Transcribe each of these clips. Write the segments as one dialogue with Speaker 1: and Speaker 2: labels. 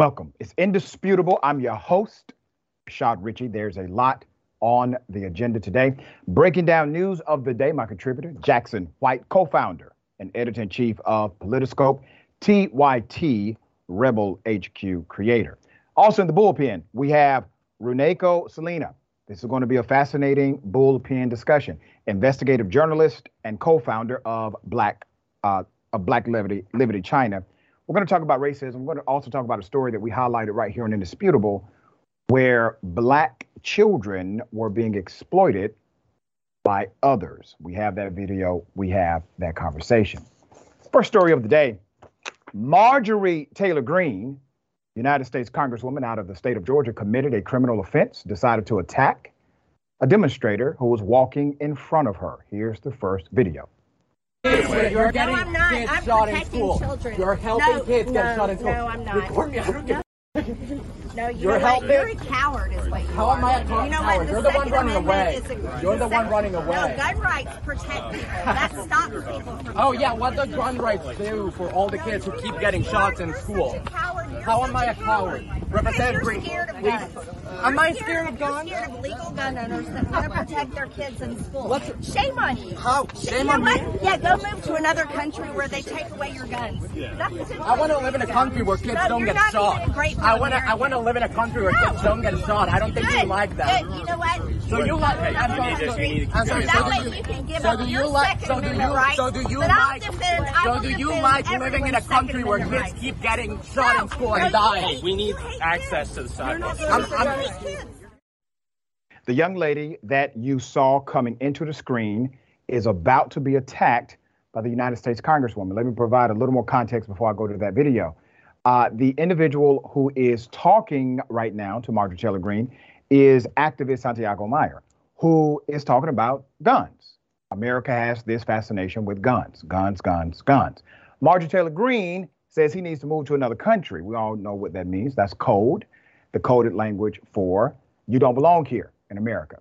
Speaker 1: Welcome. It's indisputable. I'm your host, Shad Richey. There's a lot on the agenda today. Breaking down news of the day, my contributor, Jackson White, co founder and editor in chief of Politiscope, TYT Rebel HQ creator. Also in the bullpen, we have Runeko Salina. This is going to be a fascinating bullpen discussion. Investigative journalist and co founder of Black, uh, of Black Liberty, Liberty China we're going to talk about racism. We're going to also talk about a story that we highlighted right here in Indisputable, where black children were being exploited by others. We have that video, we have that conversation. First story of the day Marjorie Taylor Greene, United States Congresswoman out of the state of Georgia, committed a criminal offense, decided to attack a demonstrator who was walking in front of her. Here's the first video.
Speaker 2: You're getting
Speaker 3: no, I'm not.
Speaker 2: kids
Speaker 3: I'm
Speaker 2: shot in school.
Speaker 3: children.
Speaker 2: You're helping
Speaker 3: no,
Speaker 2: kids
Speaker 3: no,
Speaker 2: get shot in school.
Speaker 3: No, I'm not.
Speaker 2: Record me. I don't give
Speaker 3: No, you
Speaker 2: You're
Speaker 3: know what? You're a coward, is what you
Speaker 2: How
Speaker 3: are.
Speaker 2: am I a co-
Speaker 3: you know
Speaker 2: coward?
Speaker 3: What? The
Speaker 2: You're the one running away.
Speaker 3: a-
Speaker 2: You're the one running away.
Speaker 3: No, gun rights protect oh, people. That stops people from.
Speaker 2: Oh yeah, what does gun rights do for all the kids who keep getting shots in school? How am I a coward? Representative
Speaker 3: You're
Speaker 2: Greene,
Speaker 3: scared of
Speaker 2: please. Am I scared of guns?
Speaker 3: You're scared of legal gun owners that want to protect their kids in school.
Speaker 2: What's-
Speaker 3: Shame on you.
Speaker 2: How? Shame
Speaker 3: you
Speaker 2: on me?
Speaker 3: Yeah, go move to another country where they take away your guns. That's
Speaker 2: I want to live in a country where kids
Speaker 3: No,
Speaker 2: don't get shot.
Speaker 3: even a grateful
Speaker 2: I want to. I want to live in a country where
Speaker 3: No.
Speaker 2: kids don't get shot. I don't think
Speaker 3: Good.
Speaker 2: you like that.
Speaker 3: Good. You know what?
Speaker 2: So you like?
Speaker 3: Hey,
Speaker 2: I'm
Speaker 3: you
Speaker 2: sorry, so-
Speaker 3: you need to
Speaker 2: I'm sorry,
Speaker 3: That way
Speaker 2: do
Speaker 3: you can give
Speaker 2: so
Speaker 3: up
Speaker 2: do
Speaker 3: your
Speaker 2: you like?
Speaker 3: Second
Speaker 2: So do
Speaker 3: Amendment
Speaker 2: you?
Speaker 3: rights,
Speaker 2: So do you
Speaker 3: but
Speaker 2: like?
Speaker 3: defend-
Speaker 2: So do you like living in a country where
Speaker 3: Amendment
Speaker 2: kids
Speaker 3: rights.
Speaker 2: keep getting shot in
Speaker 3: No.
Speaker 2: school
Speaker 3: No,
Speaker 2: and dying?
Speaker 3: hate-
Speaker 4: We need access
Speaker 3: kids.
Speaker 4: to the
Speaker 3: You're
Speaker 4: sidewalks.
Speaker 3: supposed
Speaker 2: I'm-
Speaker 3: to
Speaker 2: I'm-
Speaker 3: hate kids.
Speaker 1: The young lady that you saw coming into the screen is about to be attacked by the United States Congresswoman. Let me provide a little more context before I go to that video. Uh, the individual who is talking right now to Marjorie Taylor Greene is activist Santiago Mayer, who is talking about guns. America has this fascination with guns, guns, guns, guns. Marjorie Taylor Greene says he needs to move to another country. We all know what that means. That's code, the coded language for you don't belong here in America.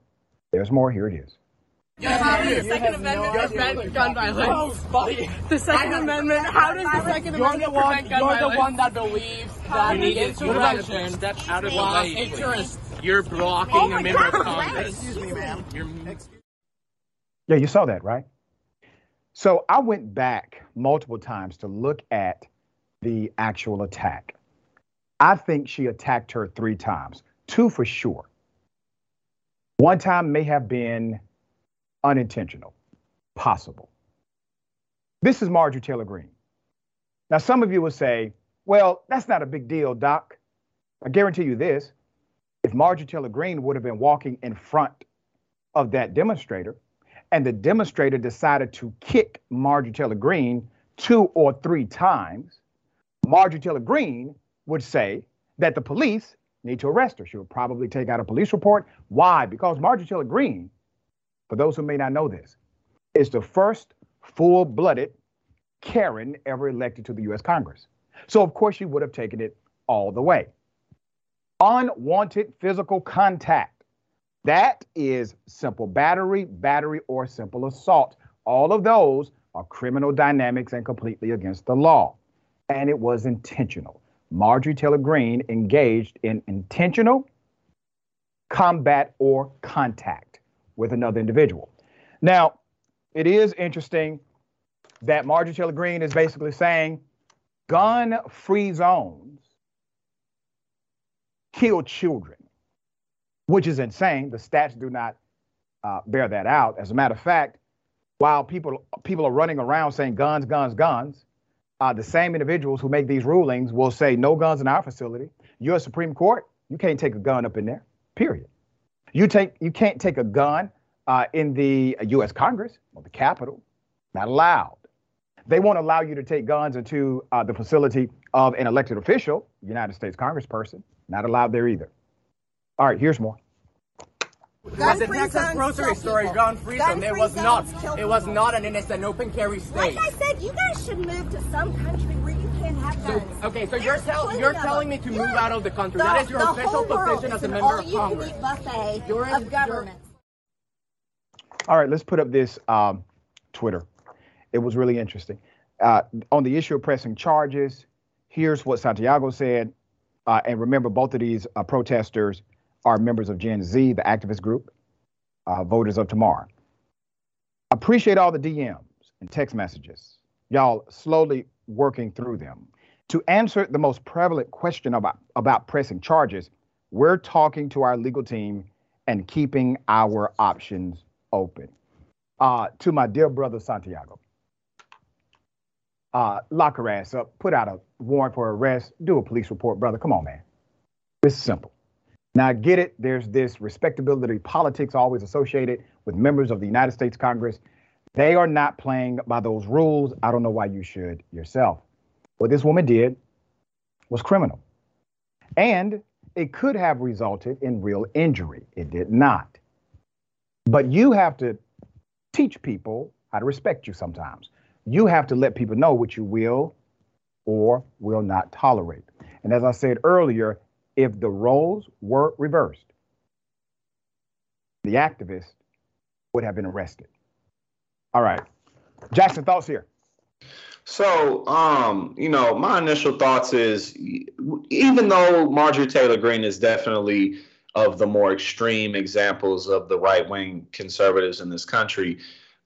Speaker 1: There's more. Here it is.
Speaker 5: How does the Second Amendment prevent gun violence? Oh, the Second Amendment, how does the Second
Speaker 2: You're
Speaker 5: Amendment
Speaker 2: the one.
Speaker 5: prevent gun
Speaker 2: You're the one that believes that
Speaker 4: You need to, you have to
Speaker 2: insurrection
Speaker 4: step out of the
Speaker 2: was
Speaker 4: way.
Speaker 2: a
Speaker 4: You're blocking
Speaker 3: Oh
Speaker 4: a
Speaker 3: my
Speaker 4: member of
Speaker 3: God,
Speaker 4: Congress.
Speaker 3: Excuse me, ma'am.
Speaker 4: You're,
Speaker 1: Yeah, you saw that, right? So I went back multiple times to look at the actual attack. I think she attacked her three times, two for sure. One time may have been unintentional, possible. This is Marjorie Taylor Greene. Now, some of you will say, well, that's not a big deal, Doc. I guarantee you this if Marjorie Taylor Greene would have been walking in front of that demonstrator, and the demonstrator decided to kick Marjorie Taylor Greene two or three times, Marjorie Taylor Greene would say that the police need to arrest her. She would probably take out a police report. Why? Because Marjorie Taylor Greene, for those who may not know this, is the first full blooded Karen ever elected to the US Congress. So, of course, she would have taken it all the way. Unwanted physical contact. That is simple battery, battery, or simple assault. All of those are criminal dynamics and completely against the law. And it was intentional. Marjorie Taylor Greene engaged in intentional combat or contact with another individual. Now, it is interesting that Marjorie Taylor Greene is basically saying gun free zones kill children, which is insane. The stats do not uh, bear that out. As a matter of fact, while people people are running around saying guns, guns, guns, uh, the same individuals who make these rulings will say no guns in our facility. You're a Supreme Court. You can't take a gun up in there. Period. You take you can't take a gun uh, in the U.S. Congress or the Capitol. Not allowed. They won't allow you to take guns into uh, the facility of an elected official, United States Congressperson. Not allowed there either. All right, here's more.
Speaker 2: Was a Texas grocery store gun free zone. It was not. It was not an innocent open carry state. Like.
Speaker 3: I said, you guys should move to some country where you can have
Speaker 2: So, okay, so you're tell, you're telling me to
Speaker 3: You're-
Speaker 2: move out of the country.
Speaker 3: the-
Speaker 2: that is your official
Speaker 3: whole
Speaker 2: position as a member of
Speaker 3: all-you-can-eat
Speaker 2: Congress.
Speaker 3: buffet
Speaker 2: You're in-
Speaker 3: of government.
Speaker 1: All right, let's put up this um, Twitter. It was really interesting. Uh, on the issue of pressing charges, here's what Santiago said. Uh, and remember, both of these uh, protesters are members of Gen Z, the activist group, uh, Voters of Tomorrow. Appreciate all the DMs and text messages. Y'all slowly working through them. To answer the most prevalent question about, about pressing charges, we're talking to our legal team and keeping our options open. Uh, to my dear brother Santiago, uh, lock her ass up, put out a warrant for arrest, do a police report, brother. Come on, man. This is simple. Now, I get it. There's this respectability politics always associated with members of the United States Congress. They are not playing by those rules. I don't know why you should yourself. What this woman did was criminal. And it could have resulted in real injury. It did not. But you have to teach people how to respect you sometimes. You have to let people know what you will or will not tolerate. And as I said earlier, if the roles were reversed, the activist would have been arrested. All right. Jackson, thoughts here.
Speaker 4: So, um, you know, my initial thoughts is even though Marjorie Taylor Greene is definitely of the more extreme examples of the right wing conservatives in this country,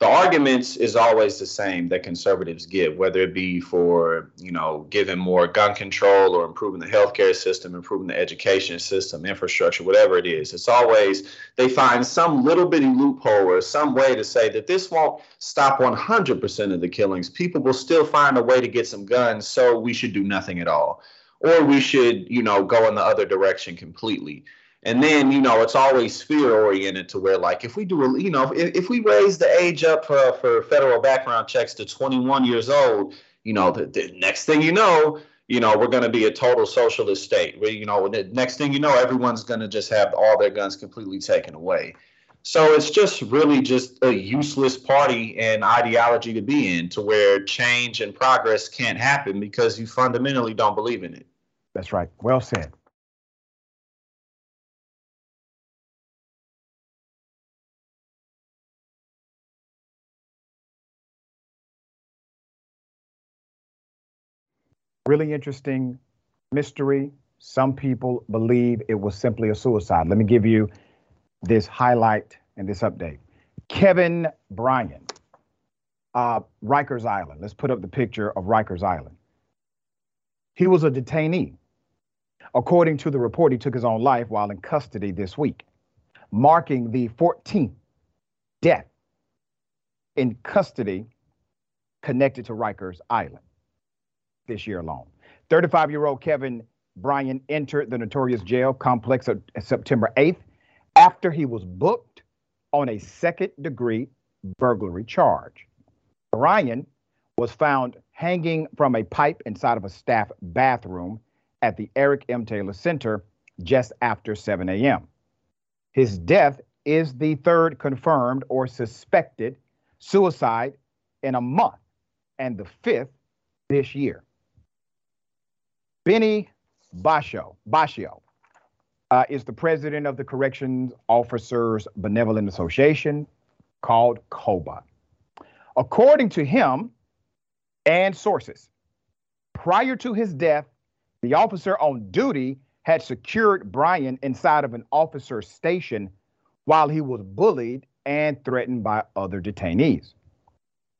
Speaker 4: the arguments is always the same that conservatives give, whether it be for you know giving more gun control or improving the healthcare system, improving the education system, infrastructure, whatever it is. It's always they find some little bitty loophole or some way to say that this won't stop 100% of the killings. People will still find a way to get some guns, so we should do nothing at all, or we should you know go in the other direction completely. And then, you know, it's always fear oriented to where, like, if we do, a, you know, if, if we raise the age up for, for federal background checks to 21 years old, you know, the, the next thing you know, you know, we're going to be a total socialist state. Where, you know, the next thing you know, everyone's going to just have all their guns completely taken away. So it's just really just a useless party and ideology to be in to where change and progress can't happen because you fundamentally don't believe in it.
Speaker 1: That's right. Well said. Really interesting mystery. Some people believe it was simply a suicide. Let me give you this highlight and this update. Kevin Bryan, uh, Rikers Island. Let's put up the picture of Rikers Island. He was a detainee. According to the report, he took his own life while in custody this week, marking the 14th death in custody connected to Rikers Island this year alone. 35 year old Kevin Bryan entered the notorious jail complex on September 8th after he was booked on a second degree burglary charge. Bryan was found hanging from a pipe inside of a staff bathroom at the Eric M. Taylor Center just after 7 a.m. His death is the third confirmed or suspected suicide in a month and the fifth this year. Benny Basho, Boscio uh, is the president of the Corrections Officers Benevolent Association called COBA. According to him and sources, prior to his death, the officer on duty had secured Bryan inside of an officer's station while he was bullied and threatened by other detainees.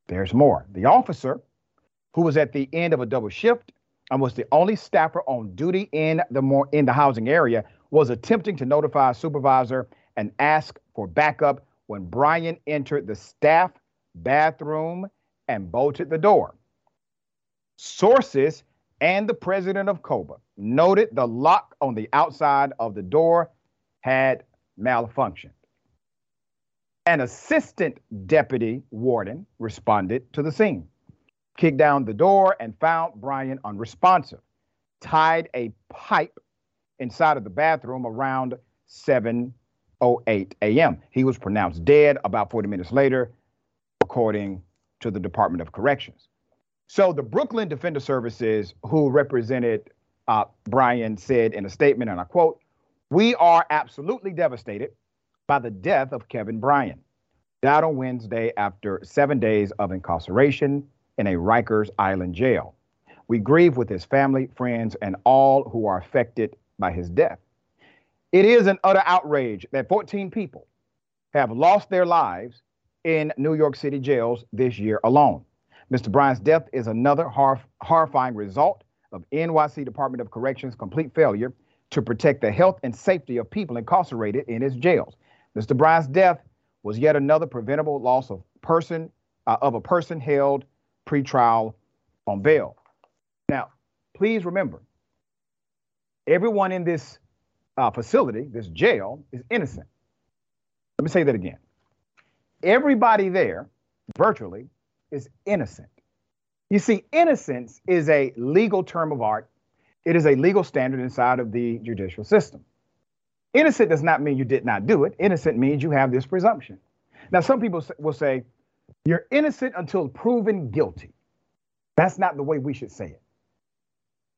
Speaker 1: There's more. The officer, who was at the end of a double shift, and was the only staffer on duty in the more in the housing area, was attempting to notify a supervisor and ask for backup when Bryan entered the staff bathroom and bolted the door. Sources and the president of COBA noted the lock on the outside of the door had malfunctioned. An assistant deputy warden responded to the scene kicked down the door and found Bryan unresponsive, tied a pipe inside of the bathroom around 7:08 a.m. He was pronounced dead about 40 minutes later, according to the Department of Corrections. So the Brooklyn Defender Services, who represented uh, Bryan, said in a statement, and I quote, "We are absolutely devastated by the death of Kevin Bryan." Died on Wednesday after seven days of incarceration in a Rikers Island jail. We grieve with his family, friends, and all who are affected by his death. It is an utter outrage that 14 people have lost their lives in New York City jails this year alone. Mr. Bryant's death is another horrifying result of NYC Department of Corrections' complete failure to protect the health and safety of people incarcerated in its jails. Mr. Bryant's death was yet another preventable loss of person uh, of a person held pretrial on bail. Now, please remember, everyone in this uh, facility, this jail, is innocent. Let me say that again. Everybody there, virtually, is innocent. You see, innocence is a legal term of art. It is a legal standard inside of the judicial system. Innocent does not mean you did not do it. Innocent means you have this presumption. Now, some people will say, you're innocent until proven guilty. That's not the way we should say it.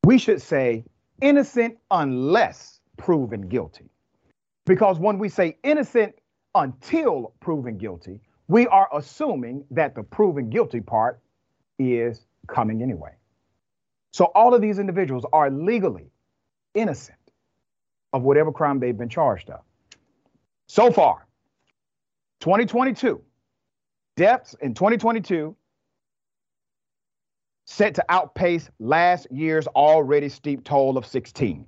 Speaker 1: We should say innocent unless proven guilty. Because when we say innocent until proven guilty, we are assuming that the proven guilty part is coming anyway. So all of these individuals are legally innocent of whatever crime they've been charged of. So far, 2022, deaths in 2022 set to outpace last year's already steep toll of 16,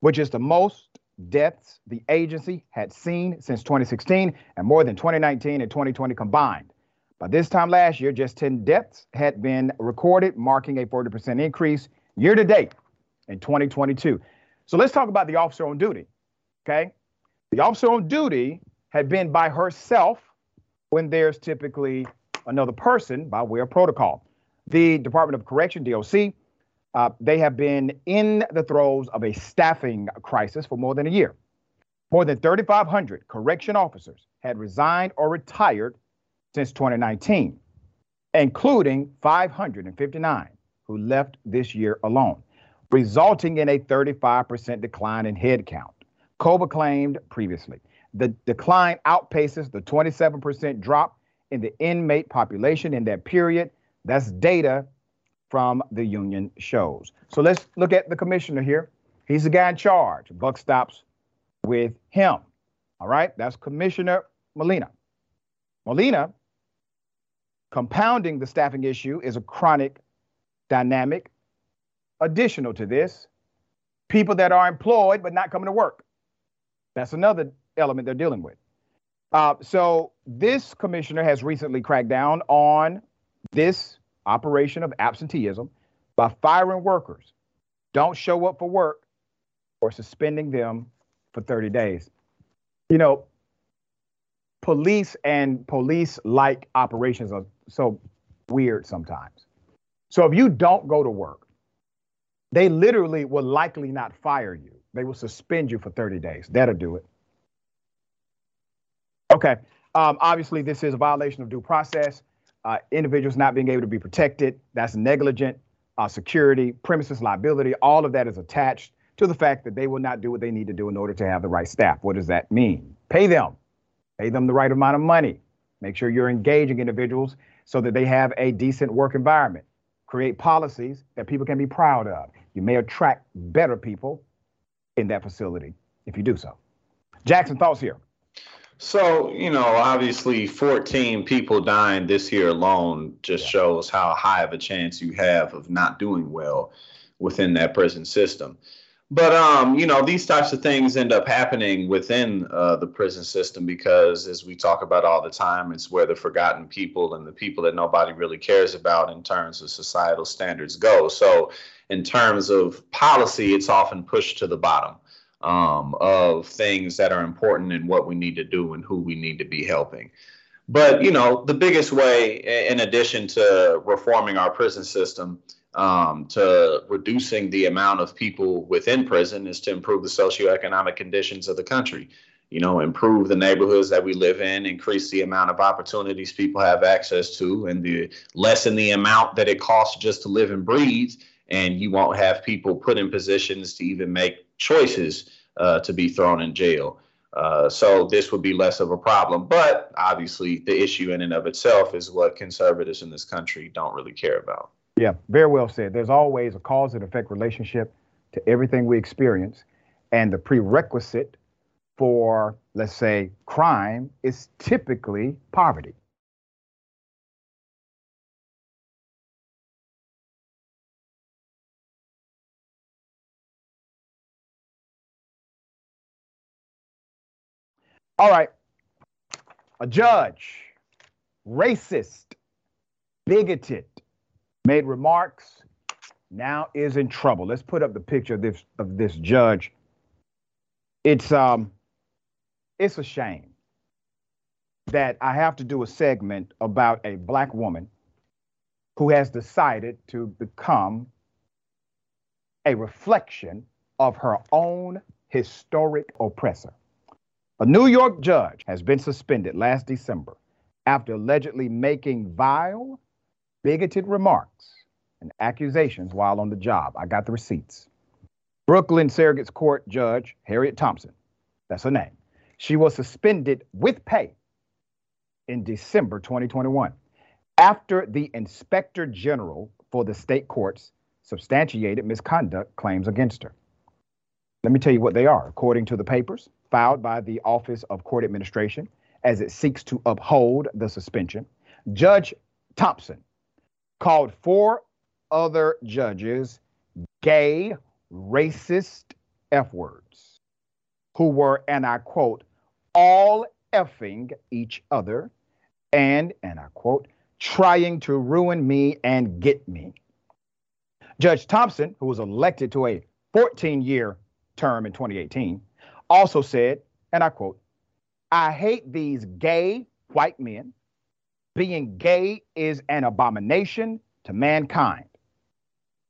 Speaker 1: which is the most deaths the agency had seen since 2016 and more than 2019 and 2020 combined. By this time last year, just 10 deaths had been recorded, marking a 40% increase year to date in 2022. So let's talk about the officer on duty. Okay. The officer on duty had been by herself when there's typically another person by way of protocol. The Department of Correction, DOC, uh, they have been in the throes of a staffing crisis for more than a year. More than 3,500 correction officers had resigned or retired since 2019, including 559 who left this year alone, resulting in a 35% decline in headcount. COBA claimed previously. The decline outpaces the 27% drop in the inmate population in that period. That's data from the union shows. So let's look at the commissioner here. He's the guy in charge. Buck stops with him. All right, that's Commissioner Molina. Molina, compounding the staffing issue is a chronic dynamic. Additional to this, people that are employed but not coming to work. That's another element they're dealing with. Uh, so this commissioner has recently cracked down on this operation of absenteeism by firing workers. Don't show up for work or suspending them for 30 days. You know, police and police like operations are so weird sometimes. So if you don't go to work, they literally will likely not fire you. They will suspend you for 30 days. That'll do it. Okay. Um, obviously, this is a violation of due process uh, individuals not being able to be protected. That's negligent uh, security, premises liability. All of that is attached to the fact that they will not do what they need to do in order to have the right staff. What does that mean? Pay them, pay them the right amount of money. Make sure you're engaging individuals so that they have a decent work environment. Create policies that people can be proud of. You may attract better people in that facility if you do so. Jackson, thoughts here?
Speaker 4: So, you know, obviously 14 people dying this year alone just yeah. shows how high of a chance you have of not doing well within that prison system. But um, you know, these types of things end up happening within uh, the prison system because, as we talk about all the time, it's where the forgotten people and the people that nobody really cares about in terms of societal standards go. So, in terms of policy, it's often pushed to the bottom um, of things that are important and what we need to do and who we need to be helping. But you know, the biggest way, in addition to reforming our prison system, um, to reducing the amount of people within prison, is to improve the socioeconomic conditions of the country. You know, improve the neighborhoods that we live in, increase the amount of opportunities people have access to, and the lessen the amount that it costs just to live and breathe. And you won't have people put in positions to even make choices uh, to be thrown in jail. Uh, so this would be less of a problem. But obviously, the issue in and of itself is what conservatives in this country don't really care about.
Speaker 1: Yeah, very well said. There's always a cause and effect relationship to everything we experience. And the prerequisite for, let's say, crime is typically poverty. All right. A judge, racist, bigoted, made remarks, now is in trouble. Let's put up the picture of this of this judge. It's um it's a shame that I have to do a segment about a black woman who has decided to become a reflection of her own historic oppressor. A New York judge has been suspended last December after allegedly making vile, bigoted remarks and accusations while on the job. I got the receipts. Brooklyn Surrogates Court Judge Harriet Thompson, that's her name. She was suspended with pay in December 2021 after the Inspector General for the state courts substantiated misconduct claims against her. Let me tell you what they are. According to the papers filed by the Office of Court Administration as it seeks to uphold the suspension, Judge Thompson called four other judges gay, racist F words who were, and I quote, all effing each other and, and I quote, trying to ruin me and get me. Judge Thompson, who was elected to a 14 year term in 2018, also said, and I quote, I hate these gay white men. Being gay is an abomination to mankind.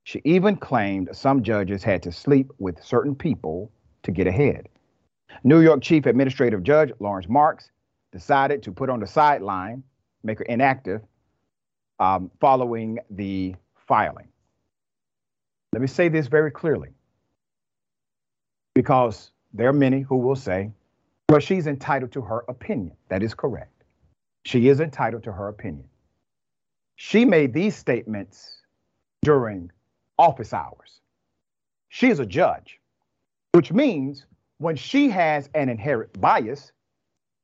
Speaker 1: She even claimed some judges had to sleep with certain people to get ahead. New York Chief Administrative Judge Lawrence Marks decided to put on the sideline, make her inactive, um, following the filing. Let me say this very clearly because there are many who will say, well, she's entitled to her opinion. That is correct. She is entitled to her opinion. She made these statements during office hours. She is a judge, which means when she has an inherent bias,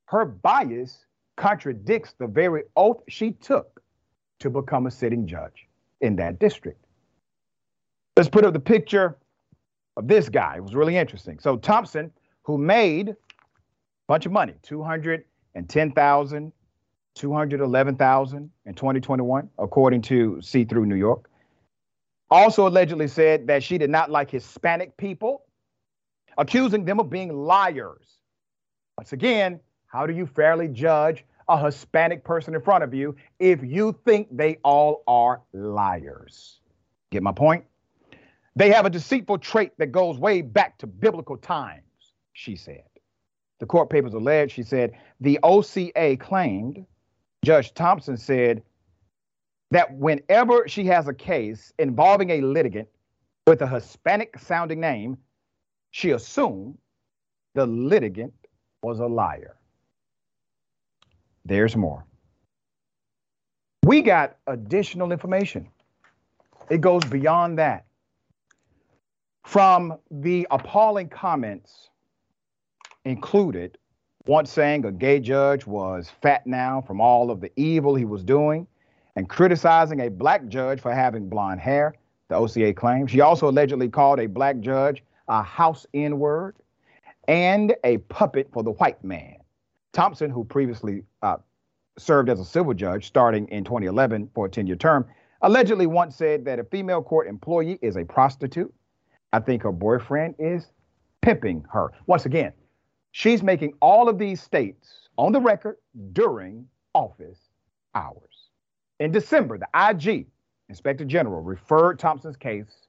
Speaker 1: her bias contradicts the very oath she took to become a sitting judge in that district. Let's put up the picture of this guy. It was really interesting. So Thompson, who made a bunch of money, 210,000, 211,000 in 2021, according to See Through New York also allegedly said that she did not like Hispanic people, accusing them of being liars. Once again, how do you fairly judge a Hispanic person in front of you if you think they all are liars? Get my point? They have a deceitful trait that goes way back to biblical times, she said. The court papers allege, she said, the OCA claimed, Judge Thompson said, that whenever she has a case involving a litigant with a Hispanic sounding name, she assumed the litigant was a liar. There's more. We got additional information. It goes beyond that. From the appalling comments included, once saying a gay judge was fat now from all of the evil he was doing, and criticizing a black judge for having blonde hair, the OCA claims. She also allegedly called a black judge a house N word and a puppet for the white man. Thompson, who previously uh, served as a civil judge starting in 2011 for a 10 year term, allegedly once said that a female court employee is a prostitute. I think her boyfriend is pimping her. Once again, she's making all of these states on the record during office hours. In December, the IG, Inspector General, referred Thompson's case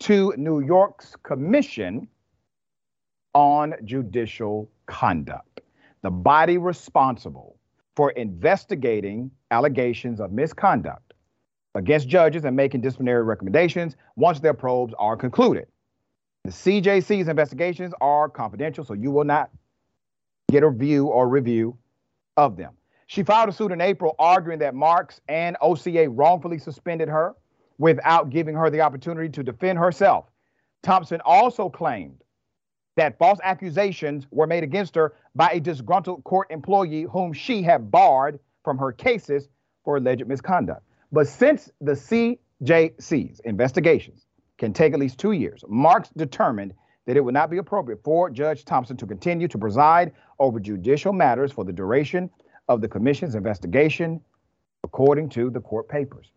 Speaker 1: to New York's Commission on Judicial Conduct, the body responsible for investigating allegations of misconduct against judges and making disciplinary recommendations once their probes are concluded. The CJC's investigations are confidential, so you will not get a view or review of them. She filed a suit in April arguing that Marks and OCA wrongfully suspended her without giving her the opportunity to defend herself. Thompson also claimed that false accusations were made against her by a disgruntled court employee whom she had barred from her cases for alleged misconduct. But since the CJC's investigations can take at least two years, Marks determined that it would not be appropriate for Judge Thompson to continue to preside over judicial matters for the duration of the commission's investigation, according to the court papers.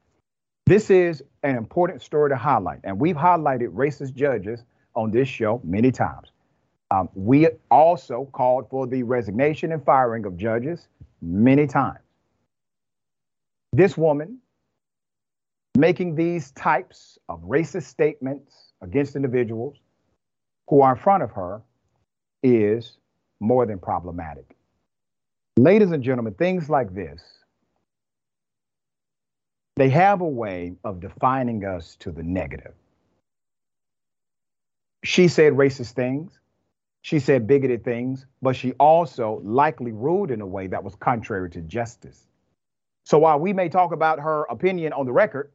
Speaker 1: This is an important story to highlight, and we've highlighted racist judges on this show many times. Um, we also called for the resignation and firing of judges many times. This woman making these types of racist statements against individuals who are in front of her is more than problematic. Ladies and gentlemen, things like this, they have a way of defining us to the negative. She said racist things. She said bigoted things, but she also likely ruled in a way that was contrary to justice. So while we may talk about her opinion on the record,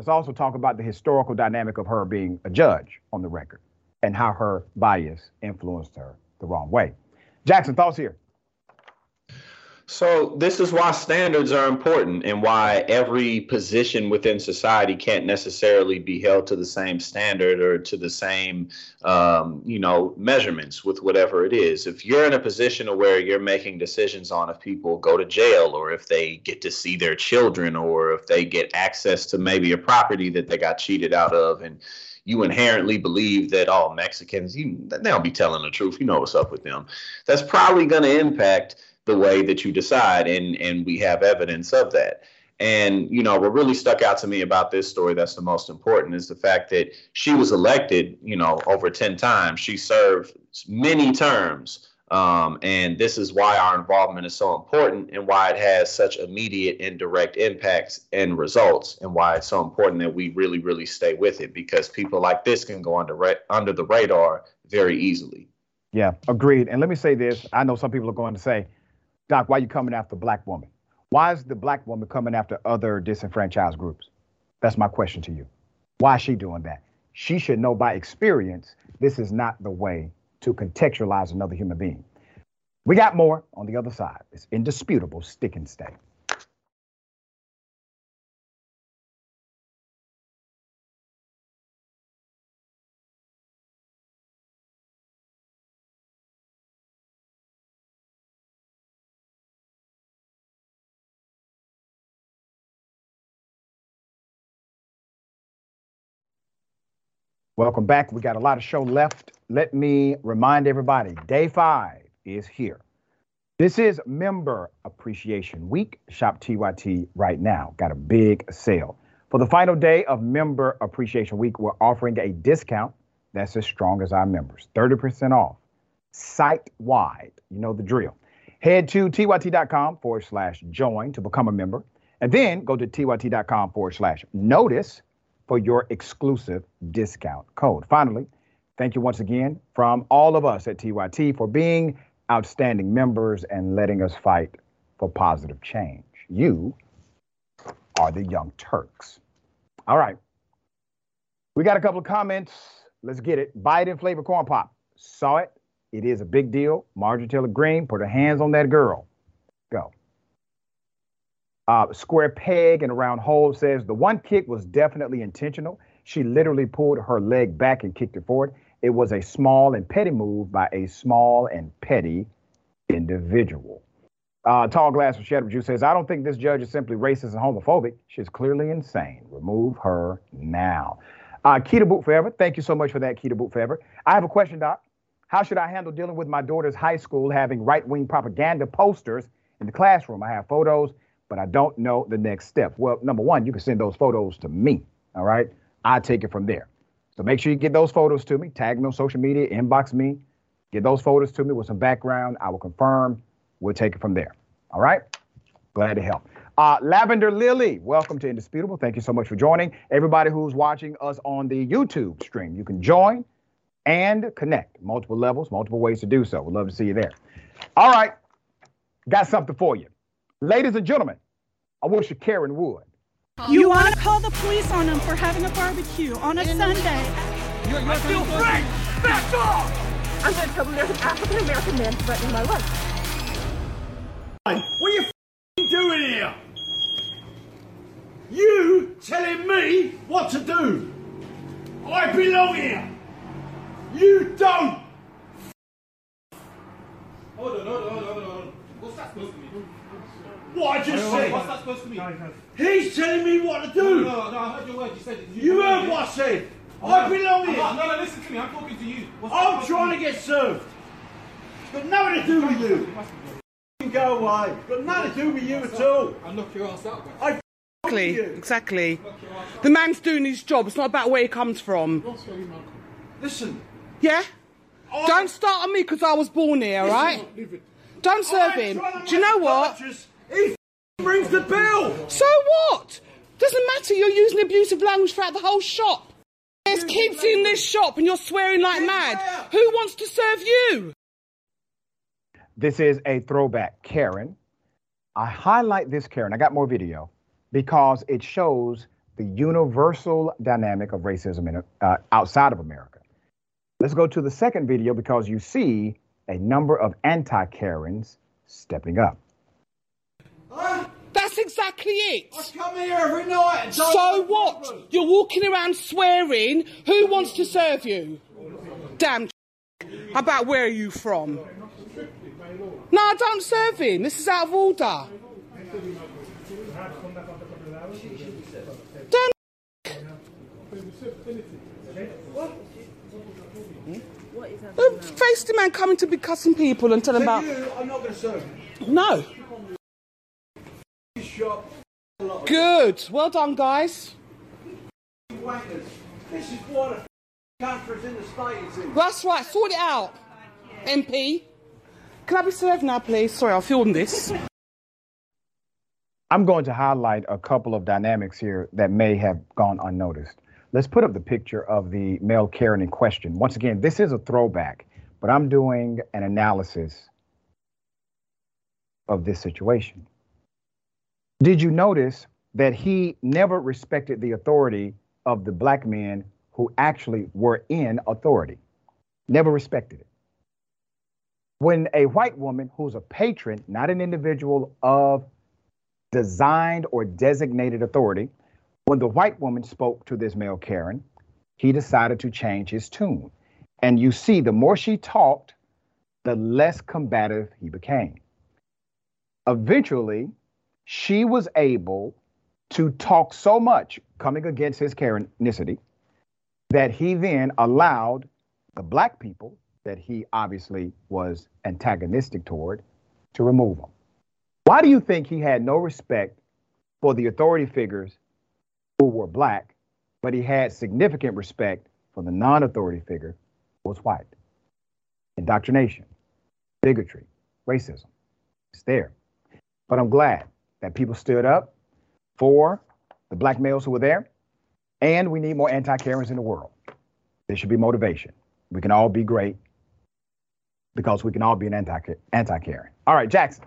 Speaker 1: let's also talk about the historical dynamic of her being a judge on the record and how her bias influenced her the wrong way. Jackson, thoughts here?
Speaker 4: So this is why standards are important and why every position within society can't necessarily be held to the same standard or to the same, um, you know, measurements with whatever it is. If you're in a position where you're making decisions on if people go to jail or if they get to see their children or if they get access to maybe a property that they got cheated out of and you inherently believe that all Mexicans, you, they don't be telling the truth. You know what's up with them. That's probably going to impact the way that you decide, and and we have evidence of that. And you know what really stuck out to me about this story that's the most important is the fact that she was elected, you know, over ten times. She served many terms. Um, and this is why our involvement is so important and why it has such immediate and direct impacts and results and why it's so important that we really, really stay with it because people like this can go under, under the radar very easily.
Speaker 1: Yeah, agreed. And let me say this. I know some people are going to say, Doc, why are you coming after black woman? Why is the black woman coming after other disenfranchised groups? That's my question to you. Why is she doing that? She should know by experience this is not the way to contextualize another human being. We got more on the other side. It's indisputable stick and stay. Welcome back. We got a lot of show left. Let me remind everybody day five is here. This is Member Appreciation Week. Shop TYT right now. Got a big sale. For the final day of Member Appreciation Week, we're offering a discount that's as strong as our members 30% off site wide. You know the drill. Head to tyt.com forward slash join to become a member, and then go to tyt.com forward slash notice for your exclusive discount code. Finally, thank you once again from all of us at TYT for being outstanding members and letting us fight for positive change. You are the Young Turks. All right. We got a couple of comments. Let's get it. Biden flavor corn pop. Saw it. It is a big deal. Marjorie Taylor Greene put her hands on that girl. Uh, square peg and round hole says the one kick was definitely intentional. She literally pulled her leg back and kicked it forward. It was a small and petty move by a small and petty individual. Uh, Tall Glass of Shadow Juice says, I don't think this judge is simply racist and homophobic. She's clearly insane. Remove her now. Uh, Keita Boot Forever, thank you so much for that, Keita Boot Forever. I have a question, Doc. How should I handle dealing with my daughter's high school having right wing propaganda posters in the classroom? I have photos but I don't know the next step. Well, number one, you can send those photos to me. All right. I take it from there. So make sure you get those photos to me, tag me on social media, inbox me, get those photos to me with some background. I will confirm. We'll take it from there. All right. Glad to help. Uh, Lavender Lily, welcome to Indisputable. Thank you so much for joining. Everybody who's watching us on the YouTube stream, you can join and connect. Multiple levels, multiple ways to do so. We'd love to see you there. All right. Got something for you. Ladies and gentlemen, I wish you Karen Wood.
Speaker 6: You want to call the police on them for having a barbecue on a Sunday.
Speaker 2: You're, you're still free! Back off!
Speaker 5: I'm going to tell them there's an African American man threatening my life.
Speaker 7: What are you f***ing doing here? You telling me what to do? I belong here. You don't.
Speaker 2: Hold on, hold on, hold on, hold on. What's that supposed to mean?
Speaker 7: What I just said.
Speaker 2: What's that supposed to mean?
Speaker 7: He's telling me what to
Speaker 2: No,
Speaker 7: do.
Speaker 2: no, no, I heard your words. You said it.
Speaker 7: You heard what I said. I belong
Speaker 2: I'm not-
Speaker 7: here.
Speaker 2: No, no, listen to me. I'm talking to you. What's
Speaker 7: I'm trying to
Speaker 2: mean?
Speaker 7: get served. Got nothing to do with you. F***ing Go away. Got nothing to do with you at all.
Speaker 2: I'll knock your ass out, bro.
Speaker 7: I
Speaker 5: Exactly, exactly. The man's doing his job. It's not about where he comes from.
Speaker 7: Listen.
Speaker 5: Yeah?
Speaker 7: I-
Speaker 5: Don't start on me because I was born here, right? Don't serve
Speaker 7: I'm
Speaker 5: him. Do you know what?
Speaker 7: purchase. He brings the bill.
Speaker 5: So what? Doesn't matter. You're using abusive language throughout the whole shop. There's kids in this shop and you're swearing like mad. Who wants to serve you?
Speaker 1: This is a throwback, Karen. I highlight this, Karen. I got more video because it shows the universal dynamic of racism in, uh, outside of America. Let's go to the second video because you see a number of anti Karens stepping up.
Speaker 5: That's exactly it.
Speaker 7: I come here every night. and
Speaker 5: So what?
Speaker 7: problems.
Speaker 5: You're walking around swearing. Who wants to serve you? Damn. About where are you from? No, I don't serve him. This is out of order. Damn. Who faced the man coming to be cussing people and telling about
Speaker 7: you, I'm not going to serve you.
Speaker 5: no.
Speaker 7: This shop,
Speaker 5: Good. Well done, guys. That's right. Sort it out, MP. Can I be served now, please? Sorry, I'll film this.
Speaker 1: I'm going to highlight a couple of dynamics here that may have gone unnoticed. Let's put up the picture of the male Karen in question. Once again, this is a throwback, but I'm doing an analysis of this situation. Did you notice that he never respected the authority of the black men who actually were in authority? Never respected it. When a white woman who's a patron, not an individual of designed or designated authority, when the white woman spoke to this male Karen, he decided to change his tune. And you see, the more she talked, the less combative he became. Eventually, she was able to talk so much coming against his Karenicity that he then allowed the black people that he obviously was antagonistic toward to remove them. Why do you think he had no respect for the authority figures who were black, but he had significant respect for the non authority figure who was white? Indoctrination, bigotry, racism. It's there. But I'm glad that people stood up for the black males who were there, and we need more anti Karens in the world. There should be motivation. We can all be great because we can all be an anti Karen. All right, Jackson.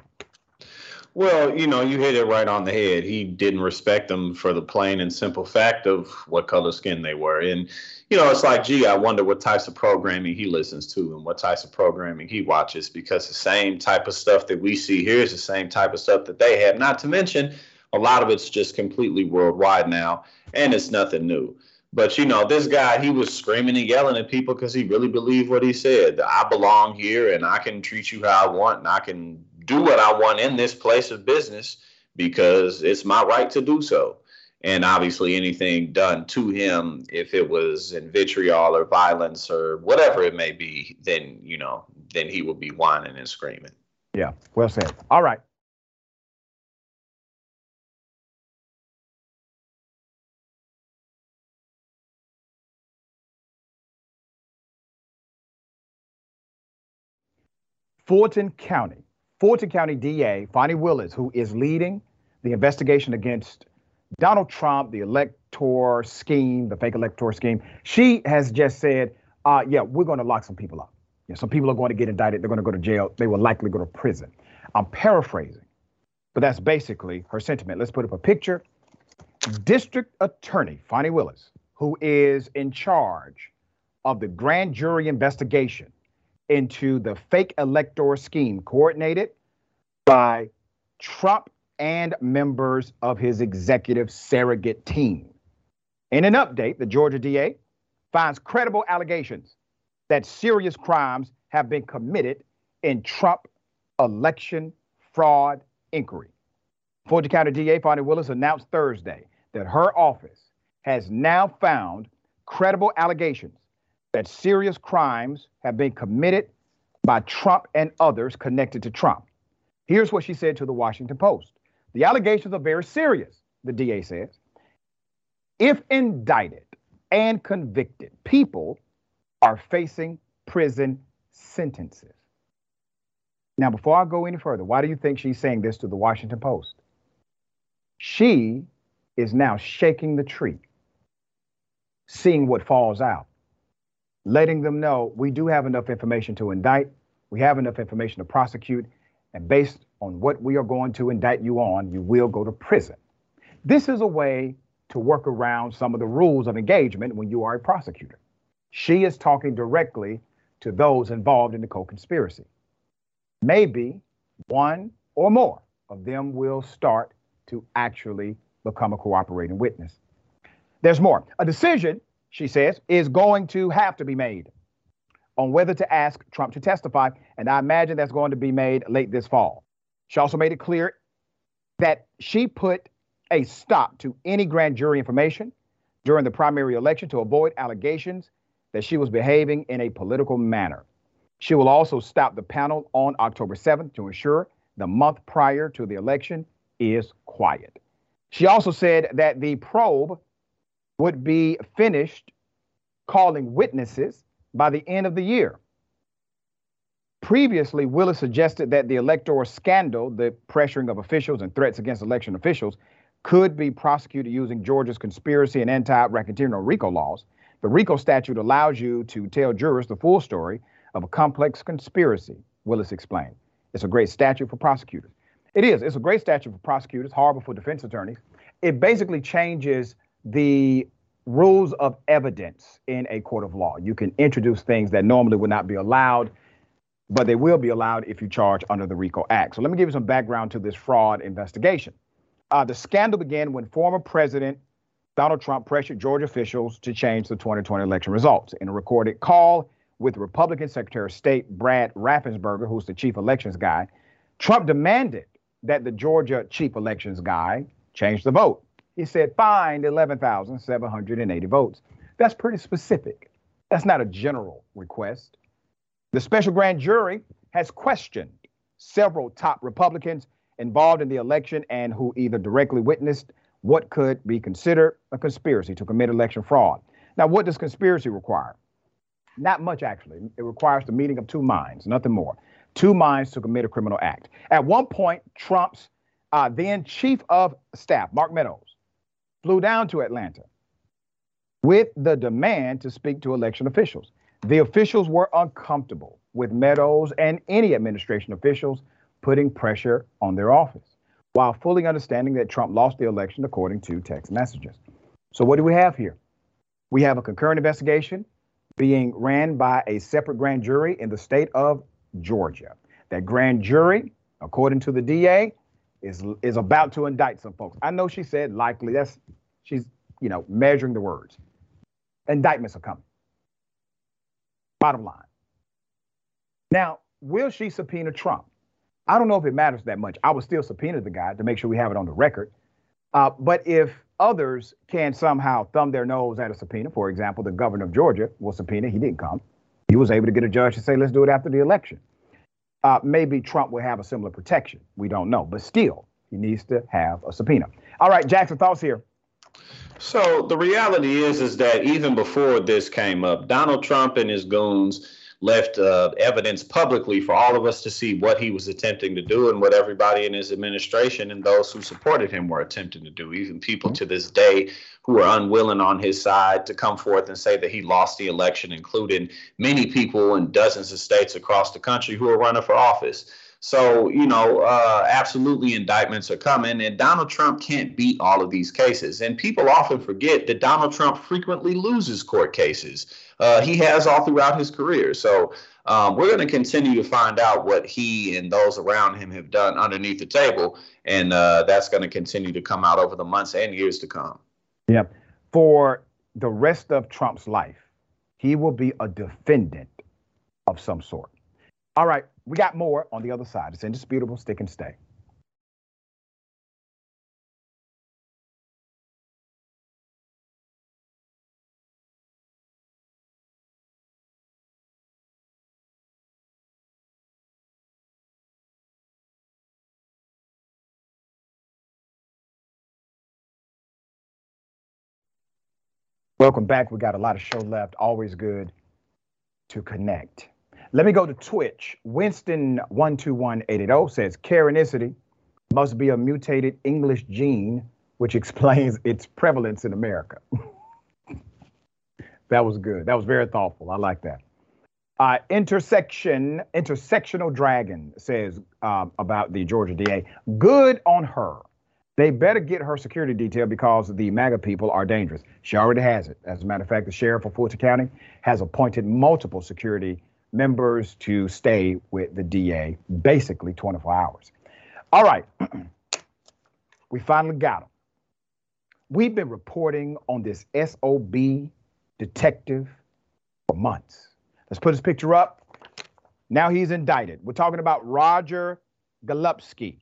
Speaker 4: Well, you know, you hit it right on the head. He didn't respect them for the plain and simple fact of what color skin they were. And, you know, it's like, gee, I wonder what types of programming he listens to and what types of programming he watches because the same type of stuff that we see here is the same type of stuff that they have. Not to mention, a lot of it's just completely worldwide now, and it's nothing new. But you know, this guy, he was screaming and yelling at people because he really believed what he said. I belong here and I can treat you how I want and I can do what I want in this place of business because it's my right to do so. And obviously, anything done to him, if it was in vitriol or violence or whatever it may be, then, you know, then he will be whining and screaming.
Speaker 1: Yeah, well said. All right. Fulton County, Fulton County DA, Fani Willis, who is leading the investigation against Donald Trump, the elector scheme, the fake elector scheme, she has just said, uh, yeah, we're going to lock some people up. Yeah, some people are going to get indicted. They're going to go to jail. They will likely go to prison. I'm paraphrasing, but that's basically her sentiment. Let's put up a picture District Attorney Fani Willis, who is in charge of the grand jury investigation into the fake elector scheme coordinated by Trump and members of his executive surrogate team. In an update, the Georgia DA finds credible allegations that serious crimes have been committed in Trump election fraud inquiry. Fulton County DA Fani Willis announced Thursday that her office has now found credible allegations that serious crimes have been committed by Trump and others connected to Trump. Here's what she said to the Washington Post The allegations are very serious, the DA says. If indicted and convicted, people are facing prison sentences. Now, before I go any further, why do you think she's saying this to the Washington Post? She is now shaking the tree, seeing what falls out, letting them know we do have enough information to indict, we have enough information to prosecute, and based on what we are going to indict you on, you will go to prison. This is a way to work around some of the rules of engagement when you are a prosecutor. She is talking directly to those involved in the co conspiracy. Maybe one or more of them will start to actually become a cooperating witness. There's more. A decision, she says, is going to have to be made on whether to ask Trump to testify, and I imagine that's going to be made late this fall. She also made it clear that she put a stop to any grand jury information during the primary election to avoid allegations that she was behaving in a political manner. She will also stop the panel on October 7th to ensure the month prior to the election is quiet. She also said that the probe would be finished calling witnesses by the end of the year. Previously, Willis suggested that the electoral scandal, the pressuring of officials and threats against election officials, could be prosecuted using Georgia's conspiracy and anti-racketeering or RICO laws. The RICO statute allows you to tell jurors the full story of a complex conspiracy, Willis explained. It's a great statute for prosecutors. It is. It's a great statute for prosecutors, horrible for defense attorneys. It basically changes the rules of evidence in a court of law. You can introduce things that normally would not be allowed, but they will be allowed if you charge under the RICO Act. So let me give you some background to this fraud investigation. Uh, the scandal began when former President Donald Trump pressured Georgia officials to change the 2020 election results. In a recorded call with Republican Secretary of State Brad Raffensperger, who's the chief elections guy, Trump demanded that the Georgia chief elections guy change the vote. He said, find 11,780 votes. That's pretty specific. That's not a general request. The special grand jury has questioned several top Republicans involved in the election and who either directly witnessed what could be considered a conspiracy to commit election fraud. Now, what does conspiracy require? Not much, actually. It requires the meeting of two minds, nothing more two minds to commit a criminal act. At one point, Trump's uh, then chief of staff, Mark Meadows, flew down to Atlanta with the demand to speak to election officials. The officials were uncomfortable with Meadows and any administration officials putting pressure on their office, while fully understanding that Trump lost the election according to text messages. So, what do we have here? We have a concurrent investigation being ran by a separate grand jury in the state of Georgia. That grand jury, according to the DA, is is about to indict some folks. I know she said likely. That's she's you know measuring the words. Indictments are coming. Bottom line. Now, will she subpoena Trump? I don't know if it matters that much. I would still subpoena the guy to make sure we have it on the record. Uh, but if others can somehow thumb their nose at a subpoena, for example, the governor of Georgia will subpoena, he didn't come. He was able to get a judge to say, let's do it after the election. Uh, maybe Trump will have a similar protection. We don't know. But still, he needs to have a subpoena. All right, Jackson, thoughts here.
Speaker 4: So the reality is, is that even before this came up, Donald Trump and his goons left uh, evidence publicly for all of us to see what he was attempting to do and what everybody in his administration and those who supported him were attempting to do. Even people mm-hmm. to this day who are unwilling on his side to come forth and say that he lost the election, including many people in dozens of states across the country who are running for office. So, you know, uh, absolutely indictments are coming, and Donald Trump can't beat all of these cases. And people often forget that Donald Trump frequently loses court cases. Uh, he has all throughout his career. So, um, we're going to continue to find out what he and those around him have done underneath the table. And uh, that's going to continue to come out over the months and years to come.
Speaker 1: Yep. For the rest of Trump's life, he will be a defendant of some sort. All right, we got more on the other side. It's indisputable. Stick and stay. Welcome back. We got a lot of show left. Always good to connect. Let me go to Twitch. Winston121880 says Karenicity must be a mutated English gene, which explains its prevalence in America. that was good. That was very thoughtful. I like that. Uh, intersection, intersectional dragon says um, about the Georgia DA. Good on her. They better get her security detail because the MAGA people are dangerous. She already has it. As a matter of fact, the sheriff of Fulton County has appointed multiple security members to stay with the DA basically 24 hours. All right, we finally got him. We've been reporting on this SOB detective for months. Let's put his picture up. Now he's indicted. We're talking about Roger Golubski.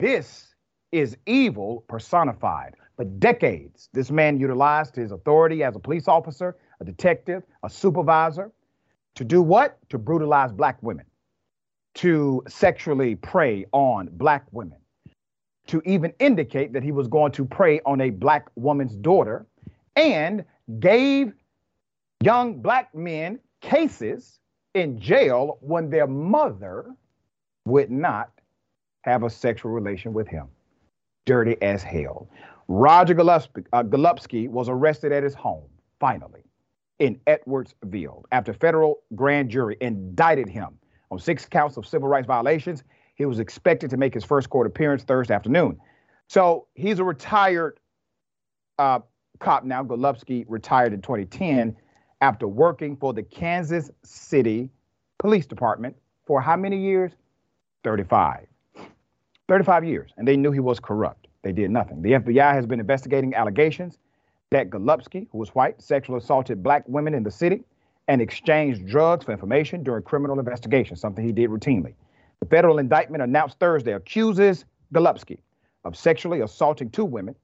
Speaker 1: This is evil personified. For decades, this man utilized his authority as a police officer, a detective, a supervisor, to do what? To brutalize black women, to sexually prey on black women, to even indicate that he was going to prey on a black woman's daughter, and gave young black men cases in jail when their mother would not have a sexual relation with him. Dirty as hell. Roger Golubski, uh, was arrested at his home, finally in Edwardsville after federal grand jury indicted him on six counts of civil rights violations. He was expected to make his first court appearance Thursday afternoon. So he's a retired uh, cop now. Golubski retired in 2010 after working for the Kansas City Police Department for how many years? 35. 35 years. And they knew he was corrupt. They did nothing. The FBI has been investigating allegations that Golubski, who was white, sexually assaulted black women in the city and exchanged drugs for information during criminal investigations, something he did routinely. The federal indictment announced Thursday accuses Golubski of sexually assaulting two women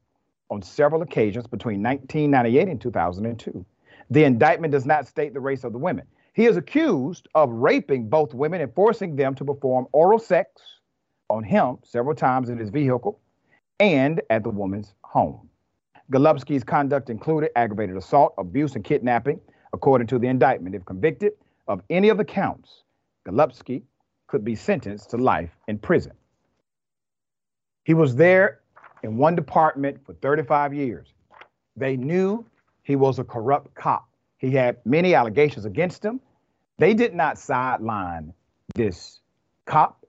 Speaker 1: on several occasions between 1998 and 2002. The indictment does not state the race of the women. He is accused of raping both women and forcing them to perform oral sex on him several times in his vehicle and at the woman's home. Golubski's conduct included aggravated assault, abuse, and kidnapping, according to the indictment. If convicted of any of the counts, Golubski could be sentenced to life in prison. He was there in one department for 35 years. They knew he was a corrupt cop. He had many allegations against him. They did not sideline this cop,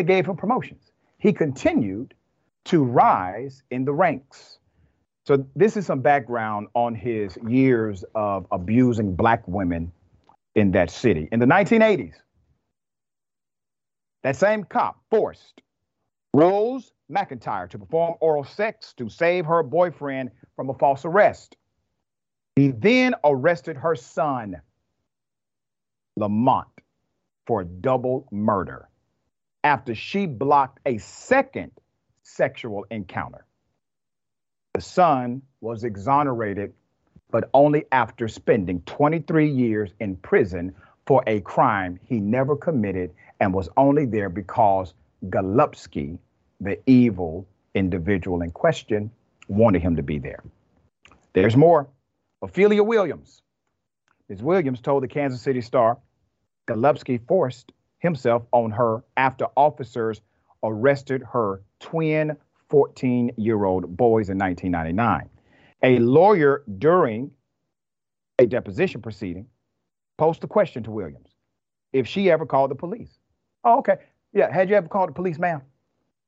Speaker 1: they gave him promotions. He continued to rise in the ranks. So this is some background on his years of abusing black women in that city. In the 1980s, that same cop forced Rose McIntyre to perform oral sex to save her boyfriend from a false arrest. He then arrested her son, Lamonte, for double murder after she blocked a second sexual encounter. The son was exonerated, but only after spending 23 years in prison for a crime he never committed and was only there because Golubski, the evil individual in question, wanted him to be there. There's more. Ophelia Williams. Ms. Williams told the Kansas City Star Golubski forced himself on her after officers arrested her twin 14 year old boys in 1999. A lawyer during a deposition proceeding posed a question to Williams if she ever called the police. Oh, okay. Yeah, had you ever called the police, ma'am?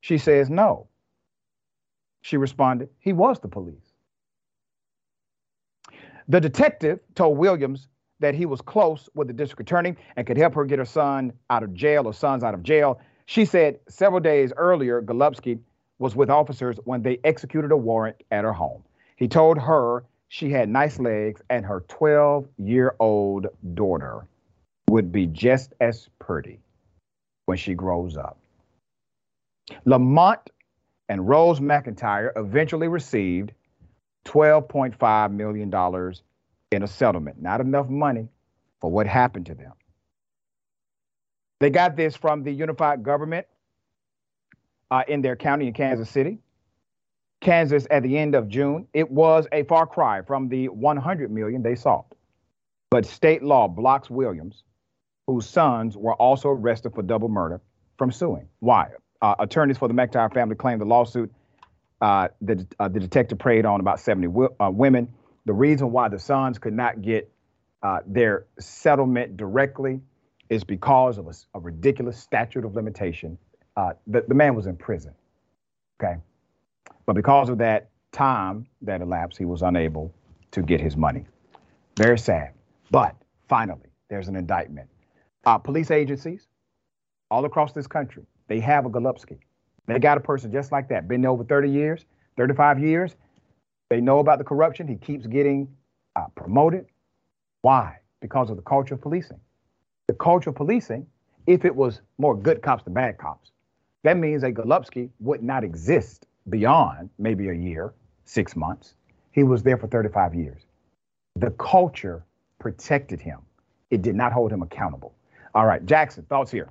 Speaker 1: She says, No. She responded, He was the police. The detective told Williams that he was close with the district attorney and could help her get her son out of jail or sons out of jail. She said several days earlier, Golubski was with officers when they executed a warrant at her home. He told her she had nice legs and her 12 year old daughter would be just as pretty when she grows up. Lamonte and Rose McIntyre eventually received $12.5 million in a settlement. Not enough money for what happened to them. They got this from the unified government uh, in their county in Kansas City. Kansas at the end of June, it was a far cry from the 100 million they sought. But state law blocks Williams, whose sons were also arrested for double murder, from suing. Why? Uh, attorneys for the McIntyre family claim the lawsuit uh, the, uh, the detective preyed on about 70 w- uh, women. The reason why the sons could not get uh, their settlement directly is because of a, a ridiculous statute of limitation. Uh, the, the man was in prison. Okay. But because of that time that elapsed, he was unable to get his money. Very sad. But finally, there's an indictment. Uh, police agencies all across this country, they have a Golubski. They got a person just like that, been there over 30 years, 35 years. They know about the corruption. He keeps getting uh, promoted. Why? Because of the culture of policing. The culture of policing, if it was more good cops than bad cops, that means a Golubski would not exist beyond maybe a year, six months. He was there for 35 years. The culture protected him. It did not hold him accountable. All right, Jackson, thoughts here.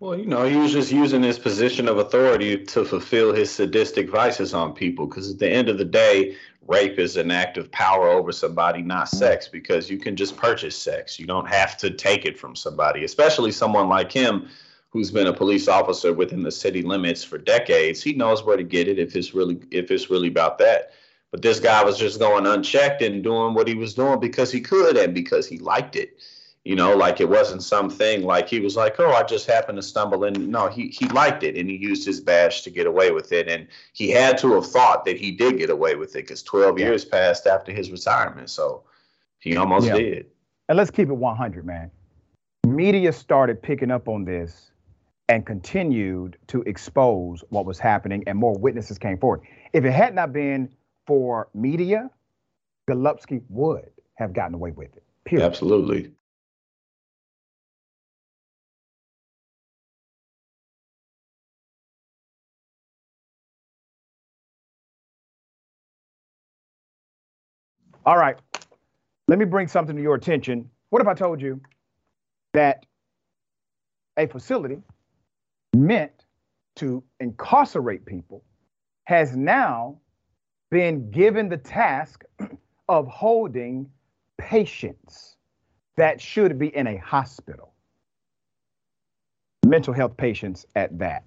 Speaker 4: Well, you know, he was just using his position of authority to fulfill his sadistic vices on people. Because at the end of the day, rape is an act of power over somebody, not sex, because you can just purchase sex. You don't have to take it from somebody, especially someone like him who's been a police officer within the city limits for decades. He knows where to get it if it's really if it's really about that. But this guy was just going unchecked and doing what he was doing because he could and because he liked it you know like it wasn't something like he was like oh i just happened to stumble in. No he he liked it and he used his badge to get away with it. And he had to have thought that he did get away with it because 12 yeah. years passed after his retirement. So he almost yeah. did.
Speaker 1: And let's keep it 100 man. Media started picking up on this and continued to expose what was happening and more witnesses came forward. If it had not been for media Golubski would have gotten away with it
Speaker 4: period. absolutely
Speaker 1: All right. Let me bring something to your attention. What if I told you that a facility meant to incarcerate people has now been given the task of holding patients that should be in a hospital? Mental health patients at that.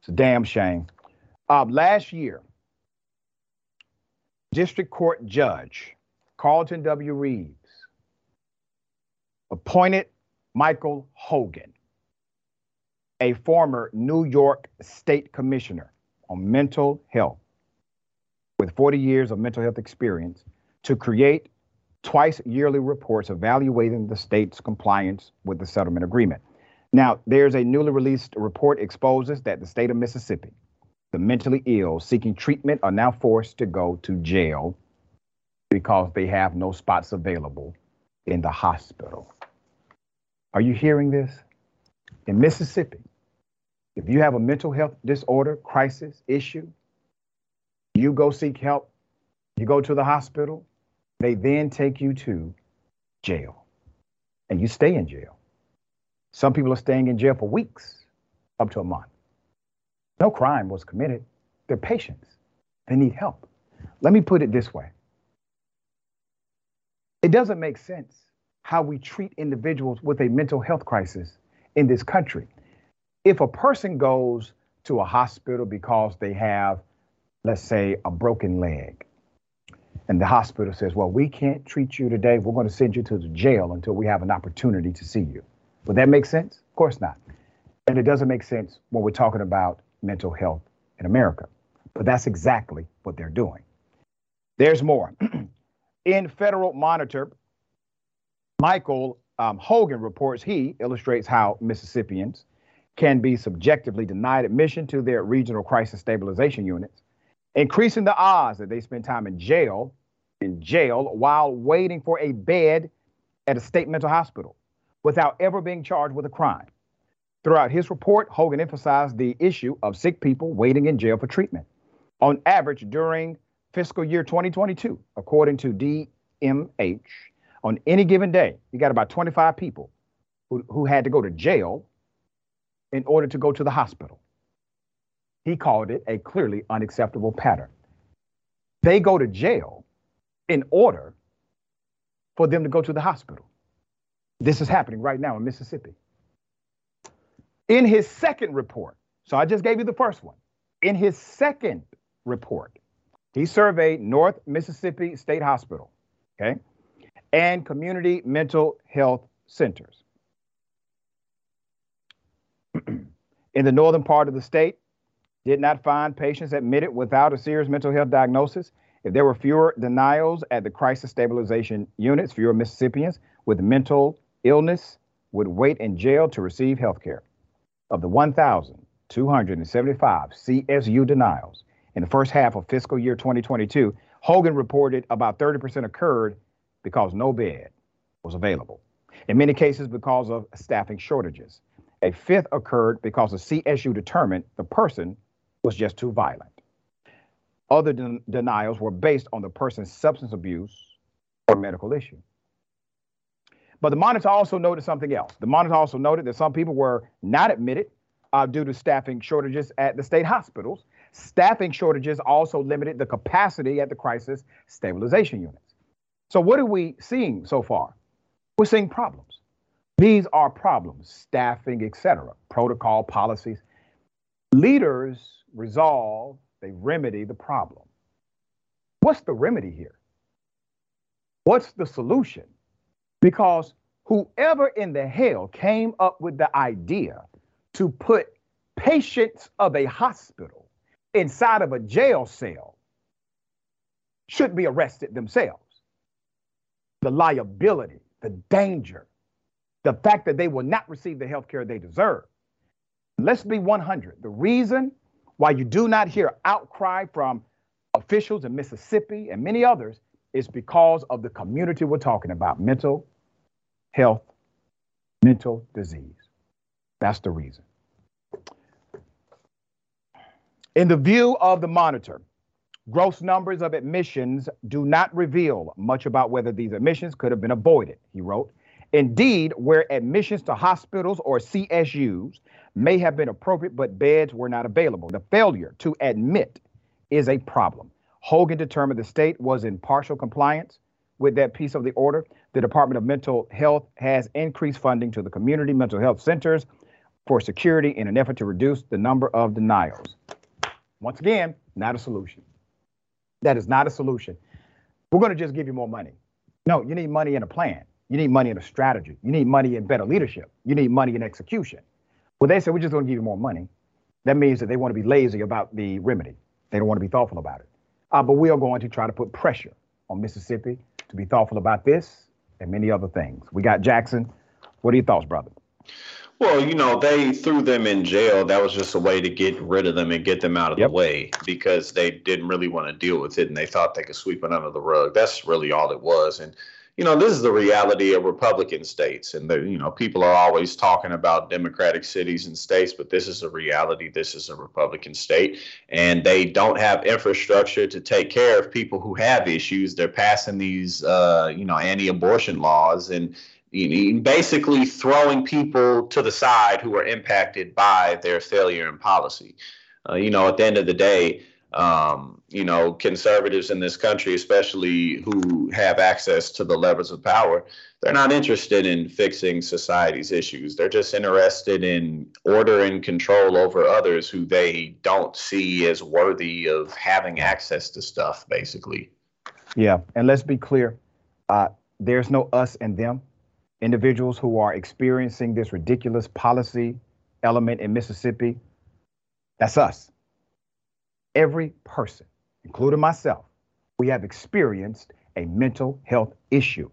Speaker 1: It's a damn shame. Uh, last year, District Court Judge Carlton W. Reeves appointed Michael Hogan, a former New York State Commissioner on mental health with 40 years of mental health experience, to create twice yearly reports evaluating the state's compliance with the settlement agreement. Now, there's a newly released report exposes that the state of Mississippi the mentally ill seeking treatment are now forced to go to jail because they have no spots available in the hospital. Are you hearing this? In Mississippi, if you have a mental health disorder, crisis, issue, you go seek help, you go to the hospital, they then take you to jail and you stay in jail. Some people are staying in jail for weeks, up to a month. No crime was committed. They're patients. They need help. Let me put it this way it doesn't make sense how we treat individuals with a mental health crisis in this country. If a person goes to a hospital because they have, let's say, a broken leg, and the hospital says, Well, we can't treat you today. We're going to send you to the jail until we have an opportunity to see you. Would that make sense? Of course not. And it doesn't make sense when we're talking about mental health in America. But that's exactly what they're doing. There's more. in Federal Monitor, Michael um, Hogan reports he illustrates how Mississippians can be subjectively denied admission to their regional crisis stabilization units, increasing the odds that they spend time in jail in jail while waiting for a bed at a state mental hospital without ever being charged with a crime. Throughout his report, Hogan emphasized the issue of sick people waiting in jail for treatment. On average, during fiscal year 2022, according to DMH, on any given day, you got about 25 people who, who had to go to jail in order to go to the hospital. He called it a clearly unacceptable pattern. They go to jail in order for them to go to the hospital. This is happening right now in Mississippi. In his second report, so I just gave you the first one. In his second report, he surveyed North Mississippi State Hospital, okay, and community mental health centers. in the northern part of the state, did not find patients admitted without a serious mental health diagnosis. If there were fewer denials at the crisis stabilization units, fewer Mississippians with mental illness would wait in jail to receive health care. Of the 1,275 CSU denials in the first half of fiscal year 2022, Hogan reported about 30% occurred because no bed was available. In many cases, because of staffing shortages. A fifth occurred because the CSU determined the person was just too violent. Other den- denials were based on the person's substance abuse or medical issue. But the monitor also noted something else. The monitor also noted that some people were not admitted uh, due to staffing shortages at the state hospitals. Staffing shortages also limited the capacity at the crisis stabilization units. So, what are we seeing so far? We're seeing problems. These are problems, staffing, etc., protocol, policies. Leaders resolve, they remedy the problem. What's the remedy here? What's the solution? Because whoever in the hell came up with the idea to put patients of a hospital inside of a jail cell should be arrested themselves. The liability, the danger, the fact that they will not receive the health care they deserve. Let's be 100. The reason why you do not hear outcry from officials in Mississippi and many others is because of the community we're talking about mental health, mental disease. That's the reason. In the view of the monitor, gross numbers of admissions do not reveal much about whether these admissions could have been avoided, he wrote. Indeed, where admissions to hospitals or CSUs may have been appropriate, but beds were not available. The failure to admit is a problem. Hogan determined the state was in partial compliance with that piece of the order. The Department of Mental Health has increased funding to the community mental health centers for security in an effort to reduce the number of denials. Once again, not a solution. That is not a solution. We're going to just give you more money. No, you need money in a plan. You need money in a strategy. You need money in better leadership. You need money in execution. Well, they said, we're just going to give you more money. That means that they want to be lazy about the remedy. They don't want to be thoughtful about it. Uh, but we are going to try to put pressure on Mississippi to be thoughtful about this and many other things. We got Jackson. What are your thoughts, brother?
Speaker 4: Well, you know, they threw them in jail. That was just a way to get rid of them and get them out of yep. the way because they didn't really want to deal with it and they thought they could sweep it under the rug. That's really all it was. And you know, this is the reality of Republican states. And, the, you know, people are always talking about Democratic cities and states, but this is a reality. This is a Republican state. And they don't have infrastructure to take care of people who have issues. They're passing these, uh, you know, anti abortion laws and, you know, basically throwing people to the side who are impacted by their failure in policy. Uh, you know, at the end of the day, um, you know, conservatives in this country, especially who have access to the levers of power, they're not interested in fixing society's issues. They're just interested in order and control over others who they don't see as worthy of having access to stuff, basically.
Speaker 1: Yeah. And let's be clear uh, there's no us and them. Individuals who are experiencing this ridiculous policy element in Mississippi, that's us. Every person, including myself, we have experienced a mental health issue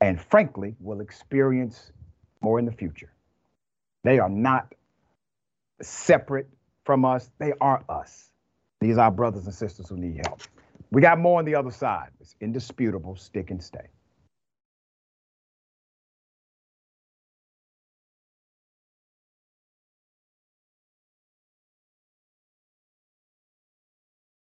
Speaker 1: and frankly will experience more in the future. They are not separate from us, they are us. These are our brothers and sisters who need help. We got more on the other side. It's indisputable. Stick and stay.